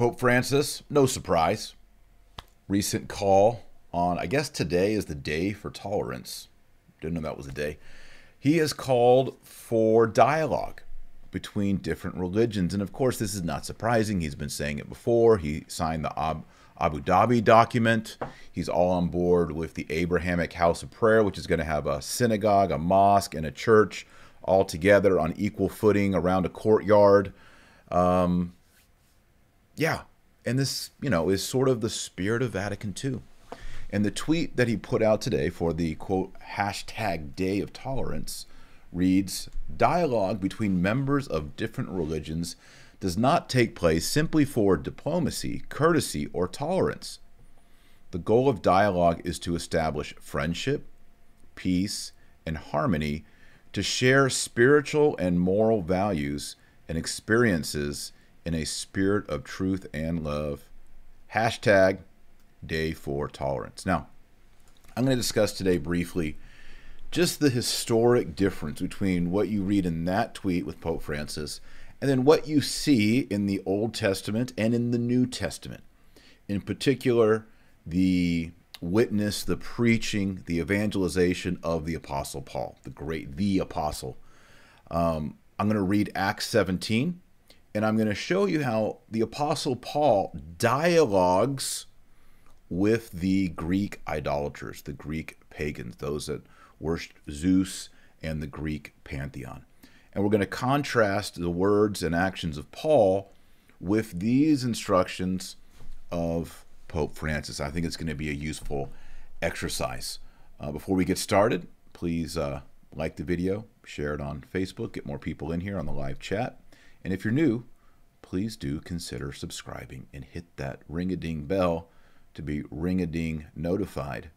Pope Francis, no surprise. Recent call on, I guess today is the day for tolerance. Didn't know that was a day. He has called for dialogue between different religions. And of course, this is not surprising. He's been saying it before. He signed the Ab- Abu Dhabi document. He's all on board with the Abrahamic House of Prayer, which is going to have a synagogue, a mosque, and a church all together on equal footing around a courtyard. Um, yeah. And this, you know, is sort of the spirit of Vatican II. And the tweet that he put out today for the quote hashtag day of tolerance reads Dialogue between members of different religions does not take place simply for diplomacy, courtesy, or tolerance. The goal of dialogue is to establish friendship, peace, and harmony to share spiritual and moral values and experiences in a spirit of truth and love. Hashtag day for tolerance. Now, I'm going to discuss today briefly just the historic difference between what you read in that tweet with Pope Francis and then what you see in the Old Testament and in the New Testament. In particular, the witness, the preaching, the evangelization of the Apostle Paul, the great, the Apostle. Um, I'm going to read Acts 17, and I'm going to show you how the Apostle Paul dialogues with the Greek idolaters, the Greek pagans, those that worshiped Zeus and the Greek pantheon. And we're going to contrast the words and actions of Paul with these instructions of Pope Francis. I think it's going to be a useful exercise. Uh, before we get started, please uh, like the video, share it on Facebook, get more people in here on the live chat. And if you're new, please do consider subscribing and hit that ring a ding bell to be ring a ding notified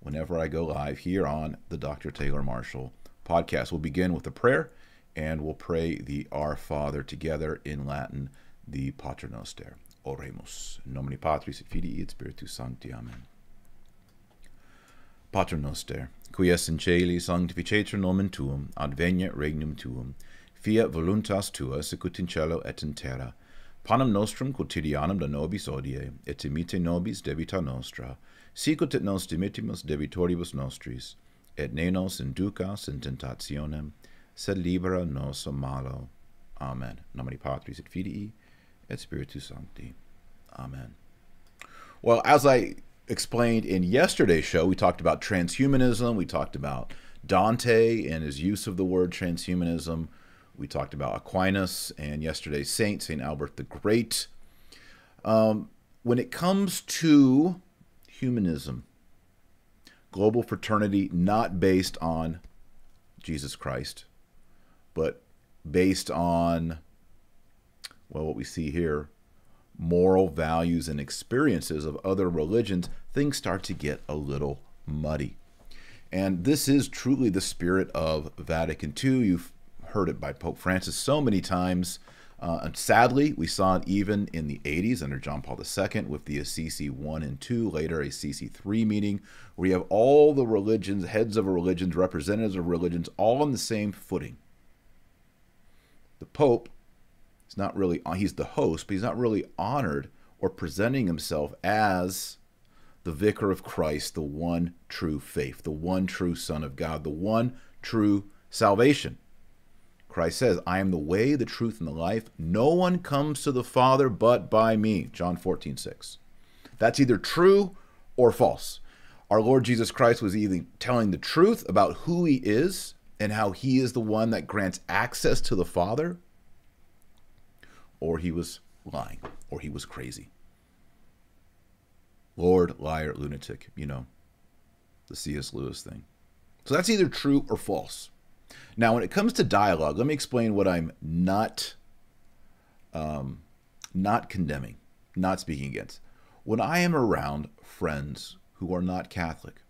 whenever I go live here on the Dr. Taylor Marshall podcast. We'll begin with a prayer and we'll pray the Our Father together in Latin, the Pater Noster. Oremus. In nomine Patris et Filii et Spiritus Sancti. Amen. Pater Noster, qui es in celi sanctificetur nomen tuum, adveniat regnum tuum, fiat voluntas tua sicut in cielo et in terra. Panem nostrum quotidianum da nobis odie, et imite nobis debita nostra, sicut et nos dimittimus debitoribus nostris, et ne nos inducas in tentationem, sed libera nos malo. Amen. Nomine Patris et Filii et Spiritus Sancti. Amen. Well, as I explained in yesterday's show, we talked about transhumanism, we talked about Dante and his use of the word transhumanism. We talked about Aquinas and yesterday's saint, St. Albert the Great. Um, when it comes to humanism, global fraternity not based on Jesus Christ, but based on, well, what we see here moral values and experiences of other religions, things start to get a little muddy. And this is truly the spirit of Vatican II. You've heard it by Pope Francis so many times. Uh, and sadly, we saw it even in the 80s under John Paul II with the Assisi 1 and 2, later Assisi 3 meeting, where you have all the religions, heads of religions, representatives of religions, all on the same footing. The Pope is not really, he's the host, but he's not really honored or presenting himself as the vicar of Christ, the one true faith, the one true Son of God, the one true salvation. Christ says, I am the way, the truth, and the life. No one comes to the Father but by me. John 14, 6. That's either true or false. Our Lord Jesus Christ was either telling the truth about who he is and how he is the one that grants access to the Father, or he was lying, or he was crazy. Lord, liar, lunatic, you know, the C.S. Lewis thing. So that's either true or false. Now, when it comes to dialogue, let me explain what I'm not um, not condemning, not speaking against. When I am around friends who are not Catholic,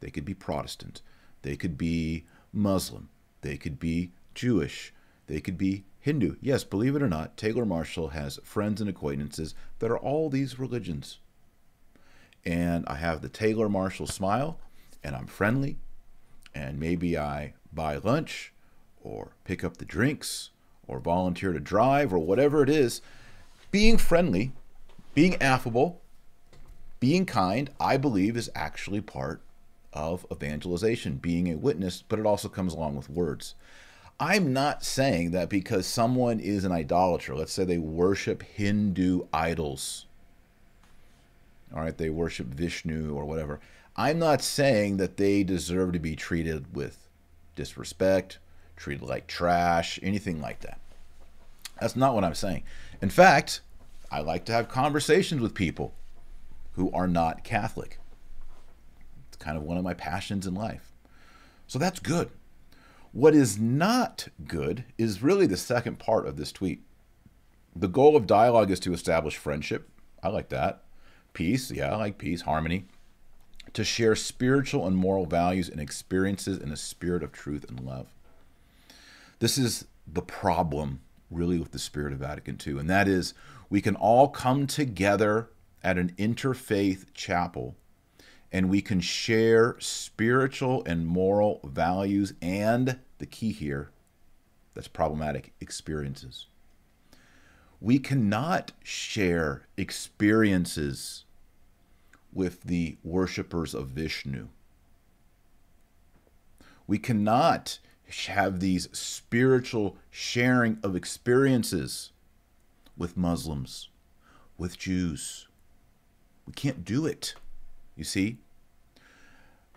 they could be Protestant, they could be Muslim, they could be Jewish, they could be Hindu. Yes, believe it or not, Taylor Marshall has friends and acquaintances that are all these religions. And I have the Taylor Marshall smile, and I'm friendly, and maybe I buy lunch or pick up the drinks or volunteer to drive or whatever it is, being friendly being affable, being kind, I believe, is actually part of evangelization, being a witness, but it also comes along with words. I'm not saying that because someone is an idolater, let's say they worship Hindu idols, all right, they worship Vishnu or whatever. I'm not saying that they deserve to be treated with disrespect, treated like trash, anything like that. That's not what I'm saying. In fact, I like to have conversations with people who are not Catholic. It's kind of one of my passions in life. So that's good. What is not good is really the second part of this tweet. The goal of dialogue is to establish friendship. I like that. Peace. Yeah, I like peace, harmony. To share spiritual and moral values and experiences in a spirit of truth and love. This is the problem, really, with the spirit of Vatican II, and that is we can all come together at an interfaith chapel and we can share spiritual and moral values and the key here that's problematic experiences. We cannot share experiences with the worshippers of Vishnu. We cannot have these spiritual sharing of experiences with Muslims, with Jews. We can't do it. You see?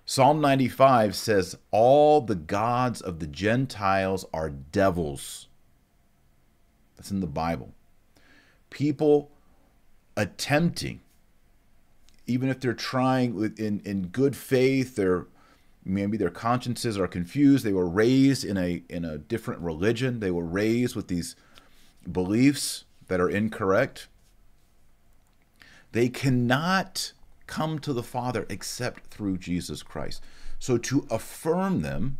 Psalm 95 says, All the gods of the Gentiles are devils. That's in the Bible. People attempting, even if they're trying in, in good faith, they're maybe their consciences are confused. They were raised in a in a different religion. They were raised with these beliefs that are incorrect. They cannot come to the Father except through Jesus Christ. So to affirm them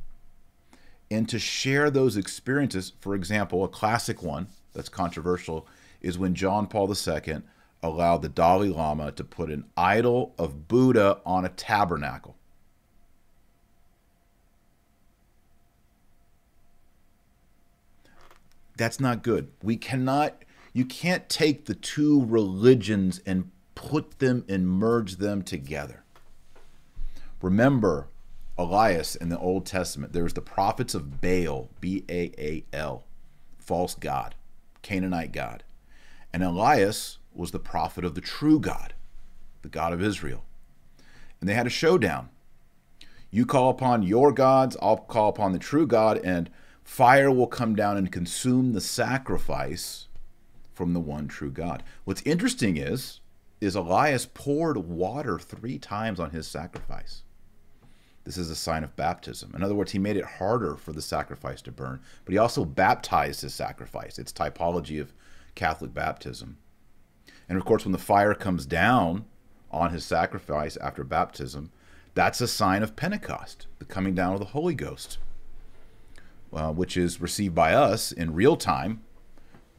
and to share those experiences, for example, a classic one that's controversial is when John Paul II allowed the Dalai Lama to put an idol of Buddha on a tabernacle. That's not good. We cannot, you can't take the two religions and put them and merge them together. Remember Elias in the Old Testament. There's the prophets of Baal, B A A L, false god, Canaanite god. And Elias was the prophet of the true God, the God of Israel. And they had a showdown. You call upon your gods, I'll call upon the true God, and fire will come down and consume the sacrifice from the one true God. What's interesting is is Elias poured water three times on his sacrifice. This is a sign of baptism. In other words, he made it harder for the sacrifice to burn, but he also baptized his sacrifice. It's typology of Catholic baptism. And of course, when the fire comes down on his sacrifice after baptism, that's a sign of Pentecost, the coming down of the Holy Ghost, uh, which is received by us in real time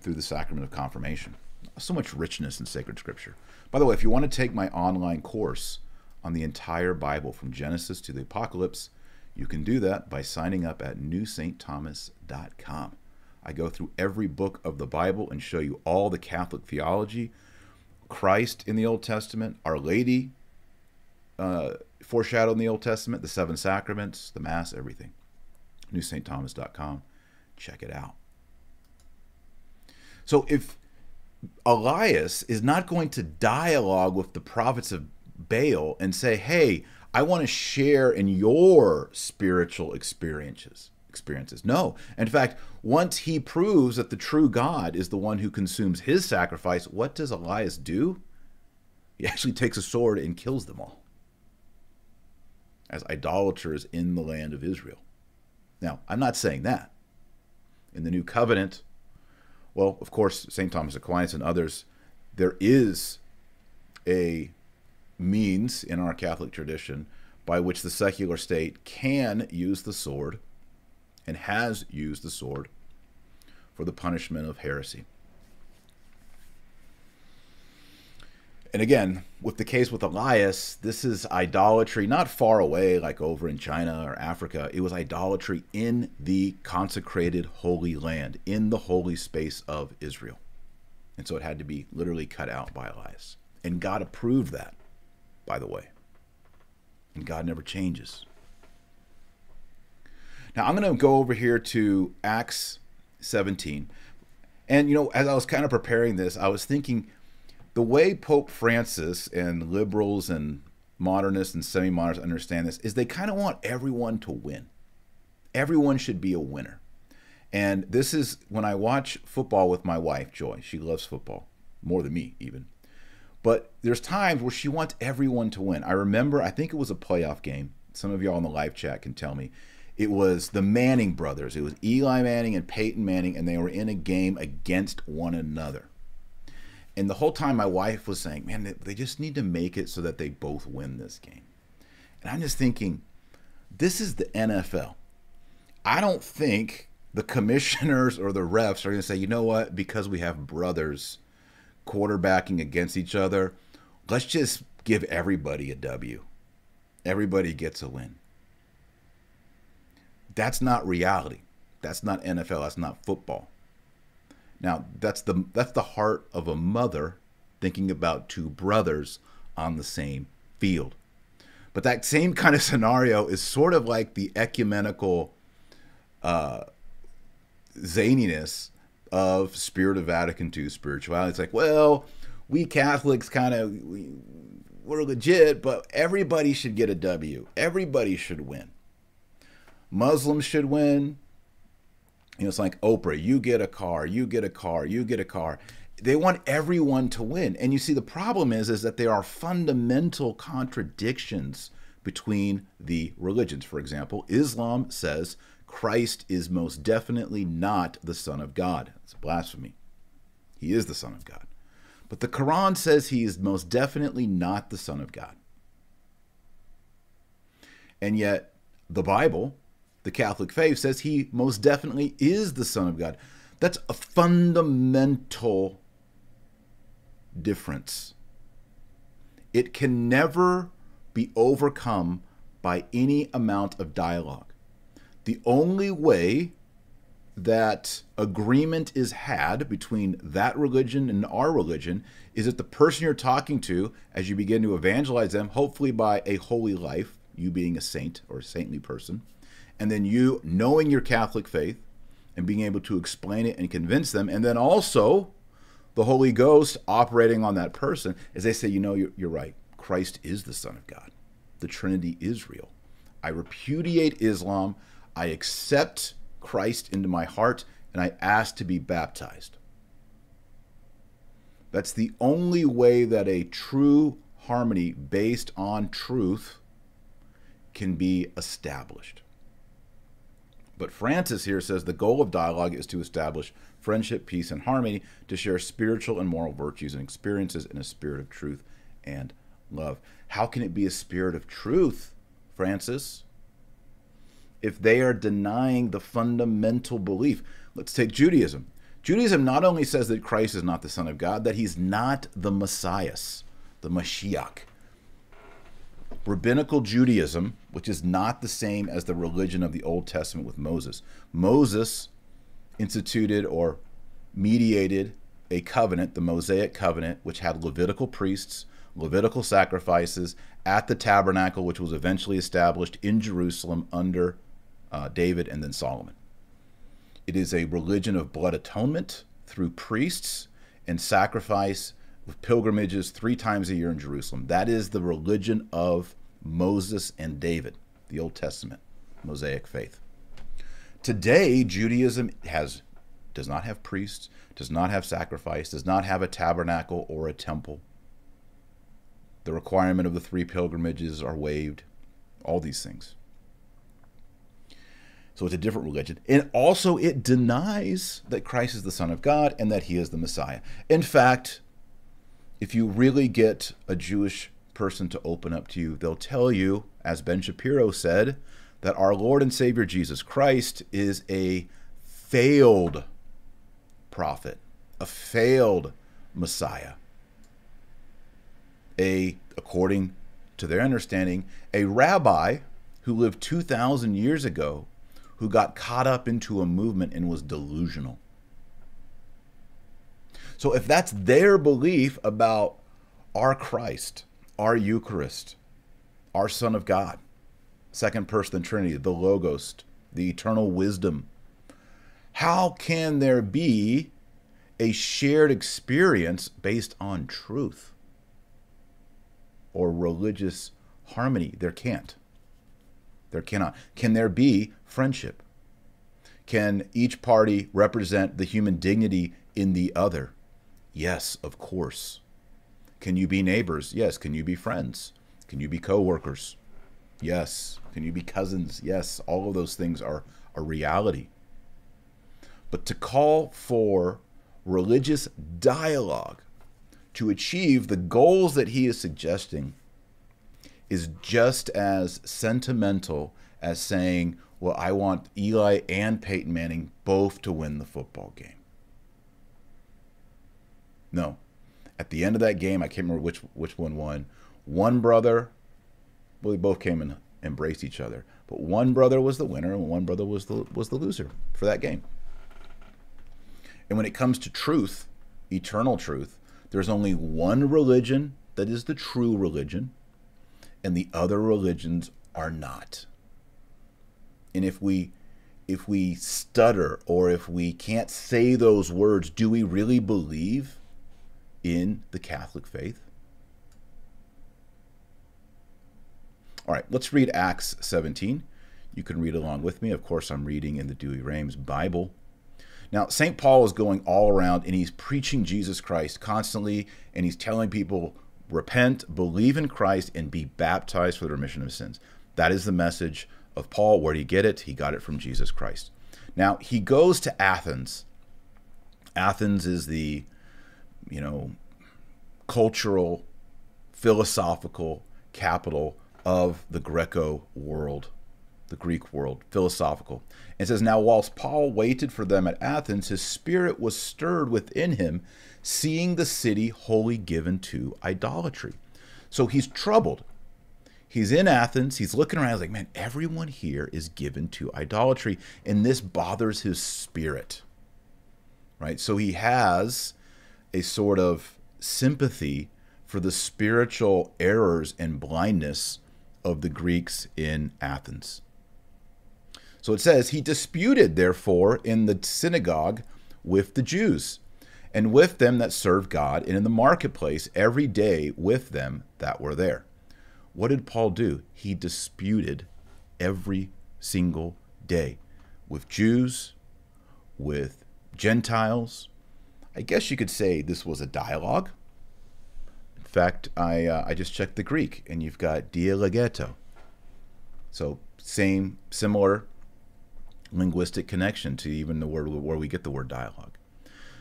through the sacrament of confirmation. So much richness in sacred scripture. By the way, if you want to take my online course on the entire Bible from Genesis to the Apocalypse, you can do that by signing up at newsaintthomas.com. I go through every book of the Bible and show you all the Catholic theology, Christ in the Old Testament, Our Lady uh, foreshadowed in the Old Testament, the seven sacraments, the Mass, everything. newsaintthomas.com. Check it out. So if Elias is not going to dialogue with the prophets of Baal and say, "Hey, I want to share in your spiritual experiences." Experiences. No. In fact, once he proves that the true God is the one who consumes his sacrifice, what does Elias do? He actually takes a sword and kills them all as idolaters in the land of Israel. Now, I'm not saying that. In the new covenant, well, of course, St. Thomas Aquinas and others, there is a means in our Catholic tradition by which the secular state can use the sword and has used the sword for the punishment of heresy. And again, with the case with Elias, this is idolatry not far away, like over in China or Africa. It was idolatry in the consecrated holy land, in the holy space of Israel. And so it had to be literally cut out by Elias. And God approved that, by the way. And God never changes. Now I'm going to go over here to Acts 17. And, you know, as I was kind of preparing this, I was thinking the way Pope Francis and liberals and modernists and semi modernists understand this is they kind of want everyone to win. Everyone should be a winner. And this is when I watch football with my wife, Joy. She loves football more than me, even. But there's times where she wants everyone to win. I remember, I think it was a playoff game. Some of y'all in the live chat can tell me. It was the Manning brothers. It was Eli Manning and Peyton Manning, and they were in a game against one another. And the whole time, my wife was saying, Man, they just need to make it so that they both win this game. And I'm just thinking, this is the NFL. I don't think the commissioners or the refs are going to say, you know what, because we have brothers quarterbacking against each other, let's just give everybody a W. Everybody gets a win. That's not reality. That's not NFL. That's not football. Now, that's the that's the heart of a mother thinking about two brothers on the same field. But that same kind of scenario is sort of like the ecumenical uh, zaniness of Spirit of Vatican II spirituality. It's like, well, we Catholics kind of we, we're legit, but everybody should get a W. Everybody should win. Muslims should win. You know, it's like Oprah, you get a car, you get a car, you get a car. They want everyone to win. And you see, the problem is, is that there are fundamental contradictions between the religions. For example, Islam says Christ is most definitely not the Son of God. It's blasphemy. He is the Son of God. But the Quran says he is most definitely not the Son of God. And yet, the Bible the Catholic faith says he most definitely is the Son of God. That's a fundamental difference. It can never be overcome by any amount of dialogue. The only way that agreement is had between that religion and our religion is that the person you're talking to, as you begin to evangelize them, hopefully by a holy life, you being a saint or a saintly person, and then you knowing your Catholic faith and being able to explain it and convince them, and then also the Holy Ghost operating on that person as they say, you know, you're, you're right. Christ is the Son of God. The Trinity is real. I repudiate Islam. I accept Christ into my heart, and I ask to be baptized. That's the only way that a true harmony based on truth can be established. But Francis here says the goal of dialogue is to establish friendship, peace, and harmony, to share spiritual and moral virtues and experiences in a spirit of truth and love. How can it be a spirit of truth, Francis? If they are denying the fundamental belief. Let's take Judaism. Judaism not only says that Christ is not the Son of God, that he's not the Messiah, the Mashiach rabbinical Judaism, which is not the same as the religion of the Old Testament with Moses. Moses instituted or mediated a covenant, the Mosaic covenant, which had Levitical priests, Levitical sacrifices at the tabernacle, which was eventually established in Jerusalem under uh, David and then Solomon. It is a religion of blood atonement through priests and sacrifice pilgrimages three times a year in Jerusalem. That is the religion of Moses and David, the Old Testament, Mosaic faith. Today, Judaism has does not have priests, does not have sacrifice, does not have a tabernacle or a temple. The requirement of the three pilgrimages are waived, all these things. So it's a different religion. And also, it denies that Christ is the Son of God and that he is the Messiah. In fact, if you really get a Jewish person to open up to you, they'll tell you, as Ben Shapiro said, that our Lord and Savior Jesus Christ is a failed prophet, a failed Messiah. A, according to their understanding, a rabbi who lived 2,000 years ago who got caught up into a movement and was delusional. So if that's their belief about our Christ, our Eucharist, our Son of God, second person of the Trinity, the Logos, the eternal wisdom, how can there be a shared experience based on truth or religious harmony? There can't. There cannot. Can there be friendship? Can each party represent the human dignity in the other? Yes, of course. Can you be neighbors? Yes. Can you be friends? Can you be co-workers? Yes. Can you be cousins? Yes. All of those things are a reality. But to call for religious dialogue to achieve the goals that he is suggesting is just as sentimental as saying, well, I want Eli and Peyton Manning both to win the football game. No. At the end of that game, I can't remember which which one won. One brother, well, they both came and embraced each other, but one brother was the winner and one brother was the was the loser for that game. And when it comes to truth, eternal truth, there's only one religion that is the true religion, and the other religions are not. And if we if we stutter or if we can't say those words, do we really believe in the Catholic faith? All right, let's read Acts 17. You can read along with me. Of course, I'm reading in the Douay-Rheims Bible. Now, St. Paul is going all around and he's preaching Jesus Christ constantly, and he's telling people, repent, believe in Christ, and be baptized for the remission of sins. That is the message of Paul. Where did he get it? He got it from Jesus Christ. Now, he goes to Athens. Athens is the, you know, cultural, philosophical capital of the Greco world the Greek world, philosophical. And says, Now, whilst Paul waited for them at Athens, his spirit was stirred within him, seeing the city wholly given to idolatry. So he's troubled. He's in Athens. He's looking around. He's like, man, everyone here is given to idolatry. And this bothers his spirit. Right? So he has a sort of sympathy for the spiritual errors and blindness of the Greeks in Athens. So it says, He disputed, therefore, in the synagogue with the Jews, and with them that served God, and in the marketplace every day with them that were there. What did Paul do? He disputed every single day with Jews, with Gentiles. I guess you could say this was a dialogue. In fact, I, uh, I just checked the Greek, and you've got dialegeto. So same, similar linguistic connection to even the word where we get the word dialogue.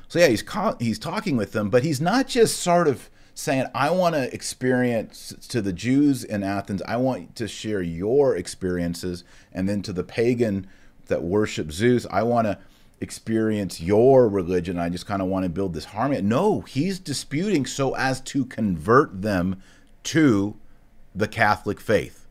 So yeah, he's he's talking with them, but he's not just sort of saying, "I want to experience to the Jews in Athens. I want to share your experiences," and then to the pagan that worship Zeus, I want to experience your religion. I just kind of want to build this harmony. No, he's disputing so as to convert them to the Catholic faith.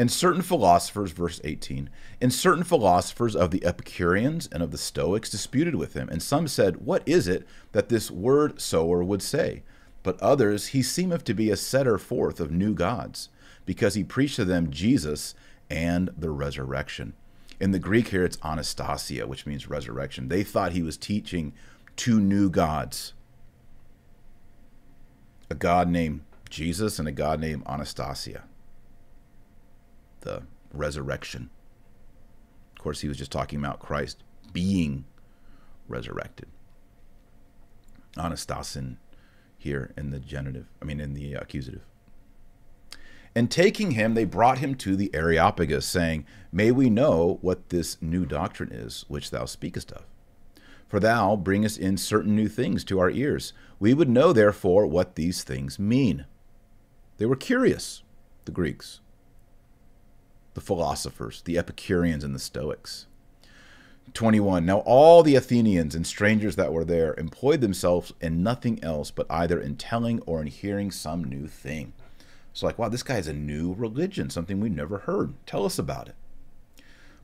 And certain philosophers, verse 18, and certain philosophers of the Epicureans and of the Stoics disputed with him. And some said, What is it that this word sower would say? But others, he seemeth to be a setter forth of new gods, because he preached to them Jesus and the resurrection. In the Greek here, it's anastasia, which means resurrection. They thought he was teaching two new gods a God named Jesus and a God named Anastasia the resurrection. Of course, he was just talking about Christ being resurrected. Anastasin here in the genitive, I mean, in the accusative. And taking him, they brought him to the Areopagus, saying, May we know what this new doctrine is which thou speakest of. For thou bringest in certain new things to our ears. We would know, therefore, what these things mean. They were curious, the Greeks the philosophers, the Epicureans, and the Stoics. 21. Now all the Athenians and strangers that were there employed themselves in nothing else but either in telling or in hearing some new thing. So, like, wow, this guy has a new religion, something we've never heard. Tell us about it.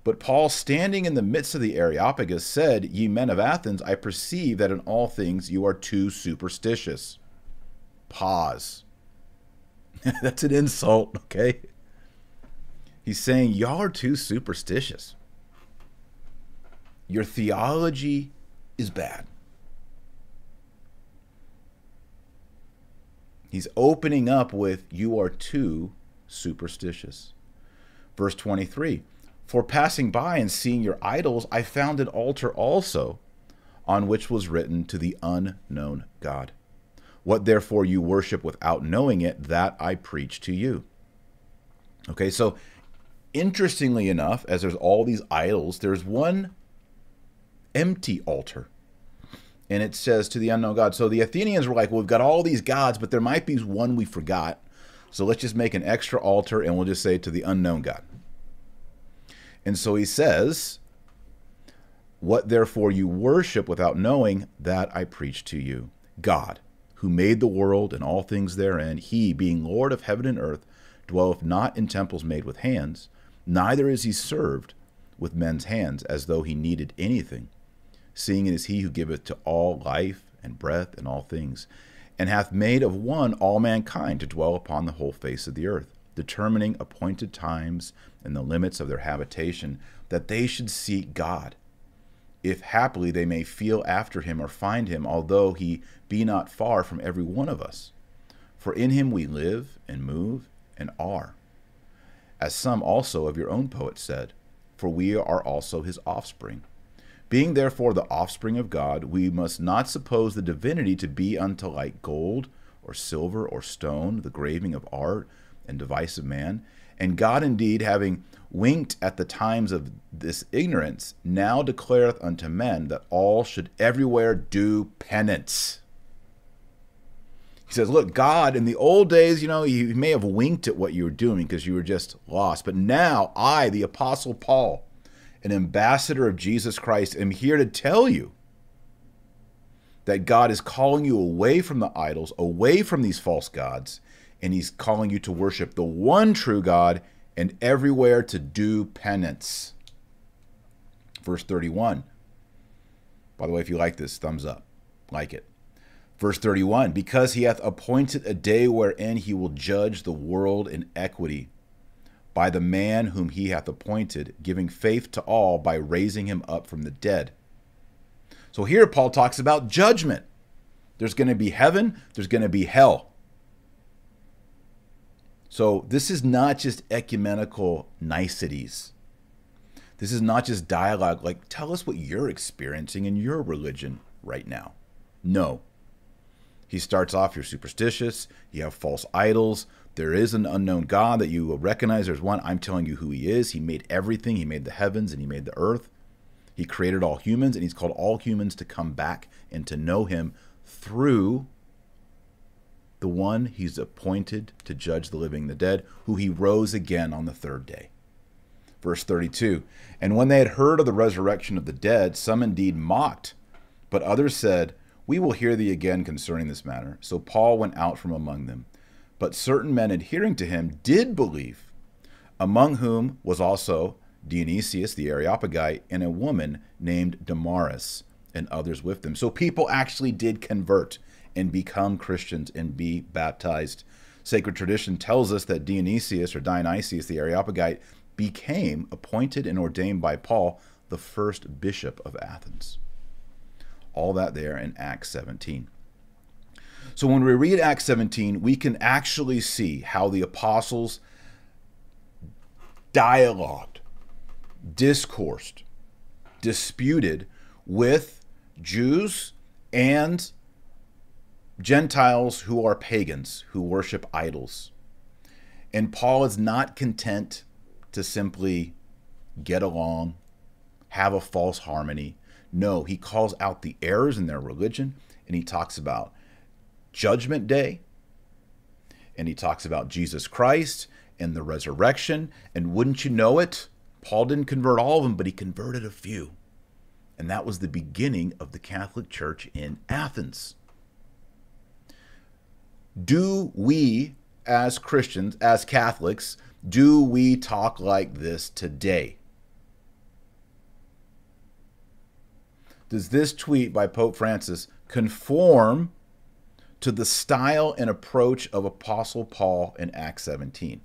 But Paul, standing in the midst of the Areopagus, said, Ye men of Athens, I perceive that in all things you are too superstitious. Pause. That's an insult, okay? He's saying, Y'all are too superstitious. Your theology is bad. He's opening up with, You are too superstitious. Verse 23 For passing by and seeing your idols, I found an altar also, on which was written to the unknown God. What therefore you worship without knowing it, that I preach to you. Okay, so interestingly enough, as there's all these idols, there's one empty altar. And it says to the unknown God. So the Athenians were like, well, we've got all these gods, but there might be one we forgot. So let's just make an extra altar and we'll just say to the unknown God. And so he says, What therefore you worship without knowing, that I preach to you. God, who made the world and all things therein, he, being Lord of heaven and earth, dwelleth not in temples made with hands, neither is he served with men's hands as though he needed anything, seeing it is he who giveth to all life and breath and all things, and hath made of one all mankind to dwell upon the whole face of the earth, determining appointed times and the limits of their habitation, that they should seek God if haply they may feel after him or find him, although he be not far from every one of us. For in him we live and move and are. As some also of your own poets said, for we are also his offspring. Being therefore the offspring of God, we must not suppose the divinity to be unto like gold, or silver, or stone, the graving of art and device of man. And God indeed, having winked at the times of this ignorance, now declareth unto men that all should everywhere do penance. He says, Look, God, in the old days, you know, you may have winked at what you were doing because you were just lost. But now, I, the Apostle Paul, an ambassador of Jesus Christ, am here to tell you that God is calling you away from the idols, away from these false gods, and He's calling you to worship the one true God and everywhere to do penance. Verse 31. By the way, if you like this, thumbs up. Like it. Verse 31 Because he hath appointed a day wherein he will judge the world in equity by the man whom he hath appointed, giving faith to all by raising him up from the dead. So here Paul talks about judgment. There's going to be heaven, there's going to be hell. So this is not just ecumenical niceties. This is not just dialogue like, tell us what you're experiencing in your religion right now. No. He starts off, you're superstitious, you have false idols, there is an unknown God that you will recognize. There's one, I'm telling you who he is. He made everything, he made the heavens and he made the earth. He created all humans, and he's called all humans to come back and to know him through the one he's appointed to judge the living and the dead, who he rose again on the third day. Verse 32 And when they had heard of the resurrection of the dead, some indeed mocked, but others said, We will hear thee again concerning this matter. So Paul went out from among them. But certain men adhering to him did believe, among whom was also Dionysius the Areopagite and a woman named Damaris and others with them. So people actually did convert and become Christians and be baptized. Sacred tradition tells us that Dionysius or Dionysius the Areopagite became appointed and ordained by Paul the first bishop of Athens. All that there in Acts 17. So when we read Acts 17, we can actually see how the apostles dialogued, discoursed, disputed with Jews and Gentiles who are pagans, who worship idols. And Paul is not content to simply get along, have a false harmony. No, he calls out the errors in their religion and he talks about judgment day and he talks about Jesus Christ and the resurrection. And wouldn't you know it? Paul didn't convert all of them, but he converted a few. And that was the beginning of the Catholic Church in Athens do we as Christians, as Catholics, do we talk like this today? Does this tweet by Pope Francis conform to the style and approach of Apostle Paul in Acts 17?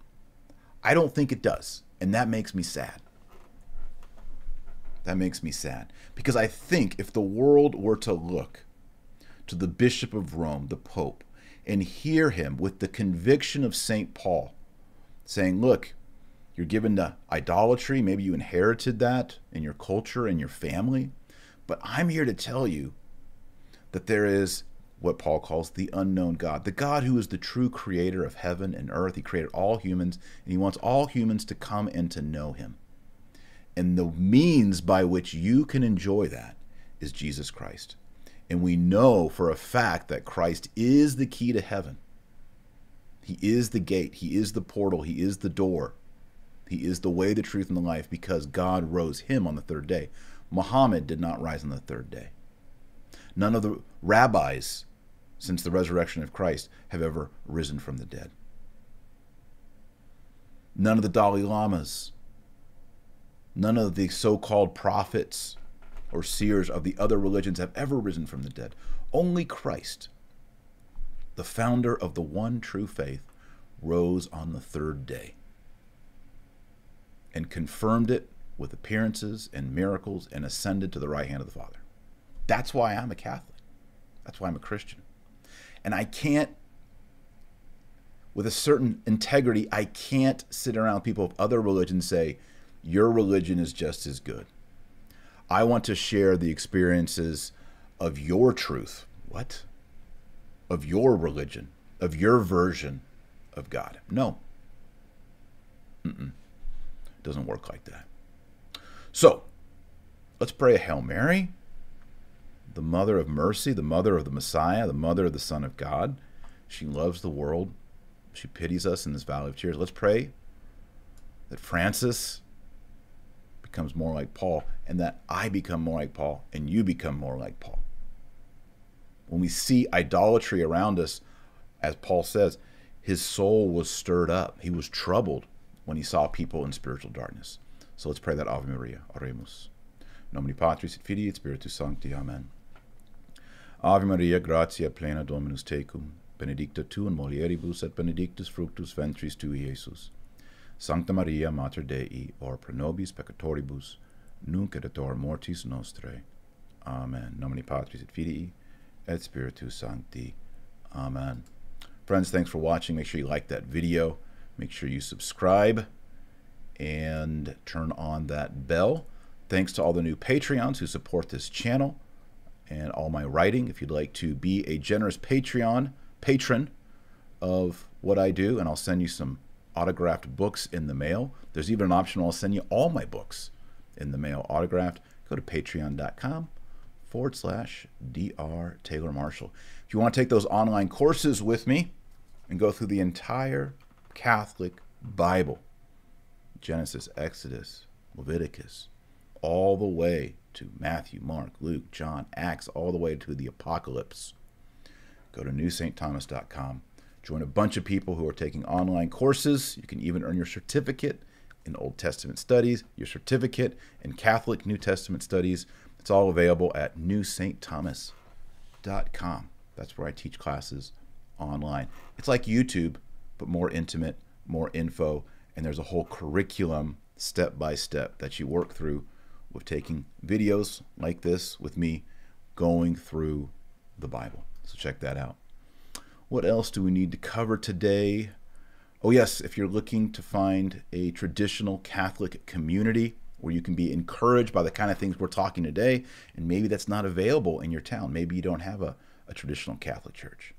I don't think it does. And that makes me sad. That makes me sad. Because I think if the world were to look to the Bishop of Rome, the Pope, and hear him with the conviction of St. Paul saying, Look, you're given to idolatry. Maybe you inherited that in your culture and your family. But I'm here to tell you that there is what Paul calls the unknown God, the God who is the true creator of heaven and earth. He created all humans, and he wants all humans to come and to know him. And the means by which you can enjoy that is Jesus Christ. And we know for a fact that Christ is the key to heaven. He is the gate, He is the portal, He is the door. He is the way, the truth, and the life because God rose him on the third day. Muhammad did not rise on the third day. None of the rabbis since the resurrection of Christ have ever risen from the dead. None of the Dalai Lamas, none of the so called prophets or seers of the other religions have ever risen from the dead. Only Christ, the founder of the one true faith, rose on the third day and confirmed it with appearances and miracles and ascended to the right hand of the Father. That's why I'm a Catholic. That's why I'm a Christian. And I can't, with a certain integrity, I can't sit around people of other religions say, your religion is just as good. I want to share the experiences of your truth. What? Of your religion, of your version of God. No. Mm-mm. It doesn't work like that. So, let's pray a Hail Mary, the mother of mercy, the mother of the Messiah, the mother of the Son of God. She loves the world. She pities us in this valley of tears. Let's pray that Francis becomes more like Paul, and that I become more like Paul, and you become more like Paul. When we see idolatry around us, as Paul says, his soul was stirred up. He was troubled when he saw people in spiritual darkness. So let's pray that Ave Maria. Oremus. Nomini Patris et Filii et Spiritus Sancti. Amen. Ave Maria, gratia plena Dominus tecum, benedicta tu in mulieribus et benedictus fructus ventris tui, Iesus. Sancta Maria, Mater Dei, or pro nobis peccatoribus, nunc et mortis nostrae. Amen. Nomini Patris et Filii et Spiritus Sancti. Amen. Friends, thanks for watching. Make sure you like that video. Make sure you subscribe and turn on that bell. Thanks to all the new Patreons who support this channel and all my writing. If you'd like to be a generous Patreon patron of what I do, and I'll send you some autographed books in the mail. There's even an option I'll send you all my books in the mail autographed. Go to patreon.com forward slash Dr. Taylor Marshall. If you want to take those online courses with me and go through the entire Catholic Bible, Genesis, Exodus, Leviticus, all the way to Matthew, Mark, Luke, John, Acts, all the way to the Apocalypse, go to newsaintthomas.com Join a bunch of people who are taking online courses. You can even earn your certificate in Old Testament studies, your certificate in Catholic New Testament studies. It's all available at newsaintthomas.com. That's where I teach classes online. It's like YouTube, but more intimate, more info, and there's a whole curriculum step by step that you work through with taking videos like this with me going through the Bible. So check that out. What else do we need to cover today? Oh, yes, if you're looking to find a traditional Catholic community where you can be encouraged by the kind of things we're talking today, and maybe that's not available in your town. Maybe you don't have a, a traditional Catholic church.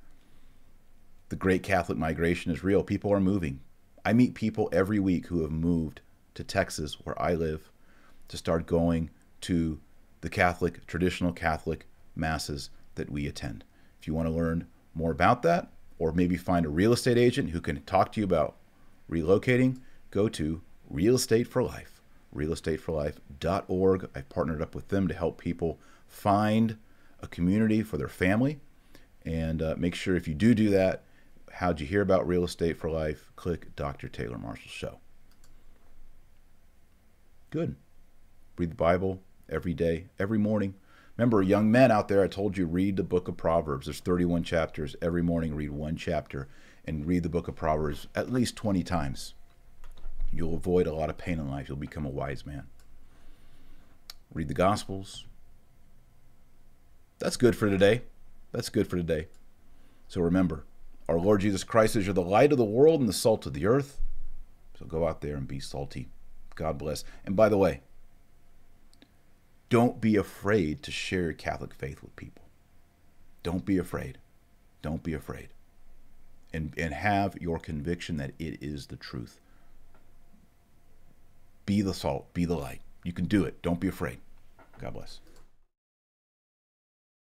The great Catholic migration is real. People are moving. I meet people every week who have moved to Texas, where I live, to start going to the Catholic, traditional Catholic masses that we attend. If you want to learn more about that, or maybe find a real estate agent who can talk to you about relocating, go to Real Estate for Life, realestateforlife.org. I've partnered up with them to help people find a community for their family. And uh, make sure if you do do that, how'd you hear about Real Estate for Life? Click Dr. Taylor Marshall Show. Good. Read the Bible every day, every morning. Remember, young men out there, I told you read the book of Proverbs. There's 31 chapters. Every morning, read one chapter and read the book of Proverbs at least 20 times. You'll avoid a lot of pain in life. You'll become a wise man. Read the Gospels. That's good for today. That's good for today. So remember, our Lord Jesus Christ is you're the light of the world and the salt of the earth. So go out there and be salty. God bless. And by the way, don't be afraid to share your Catholic faith with people. Don't be afraid. Don't be afraid. And, and have your conviction that it is the truth. Be the salt, be the light. You can do it. Don't be afraid. God bless.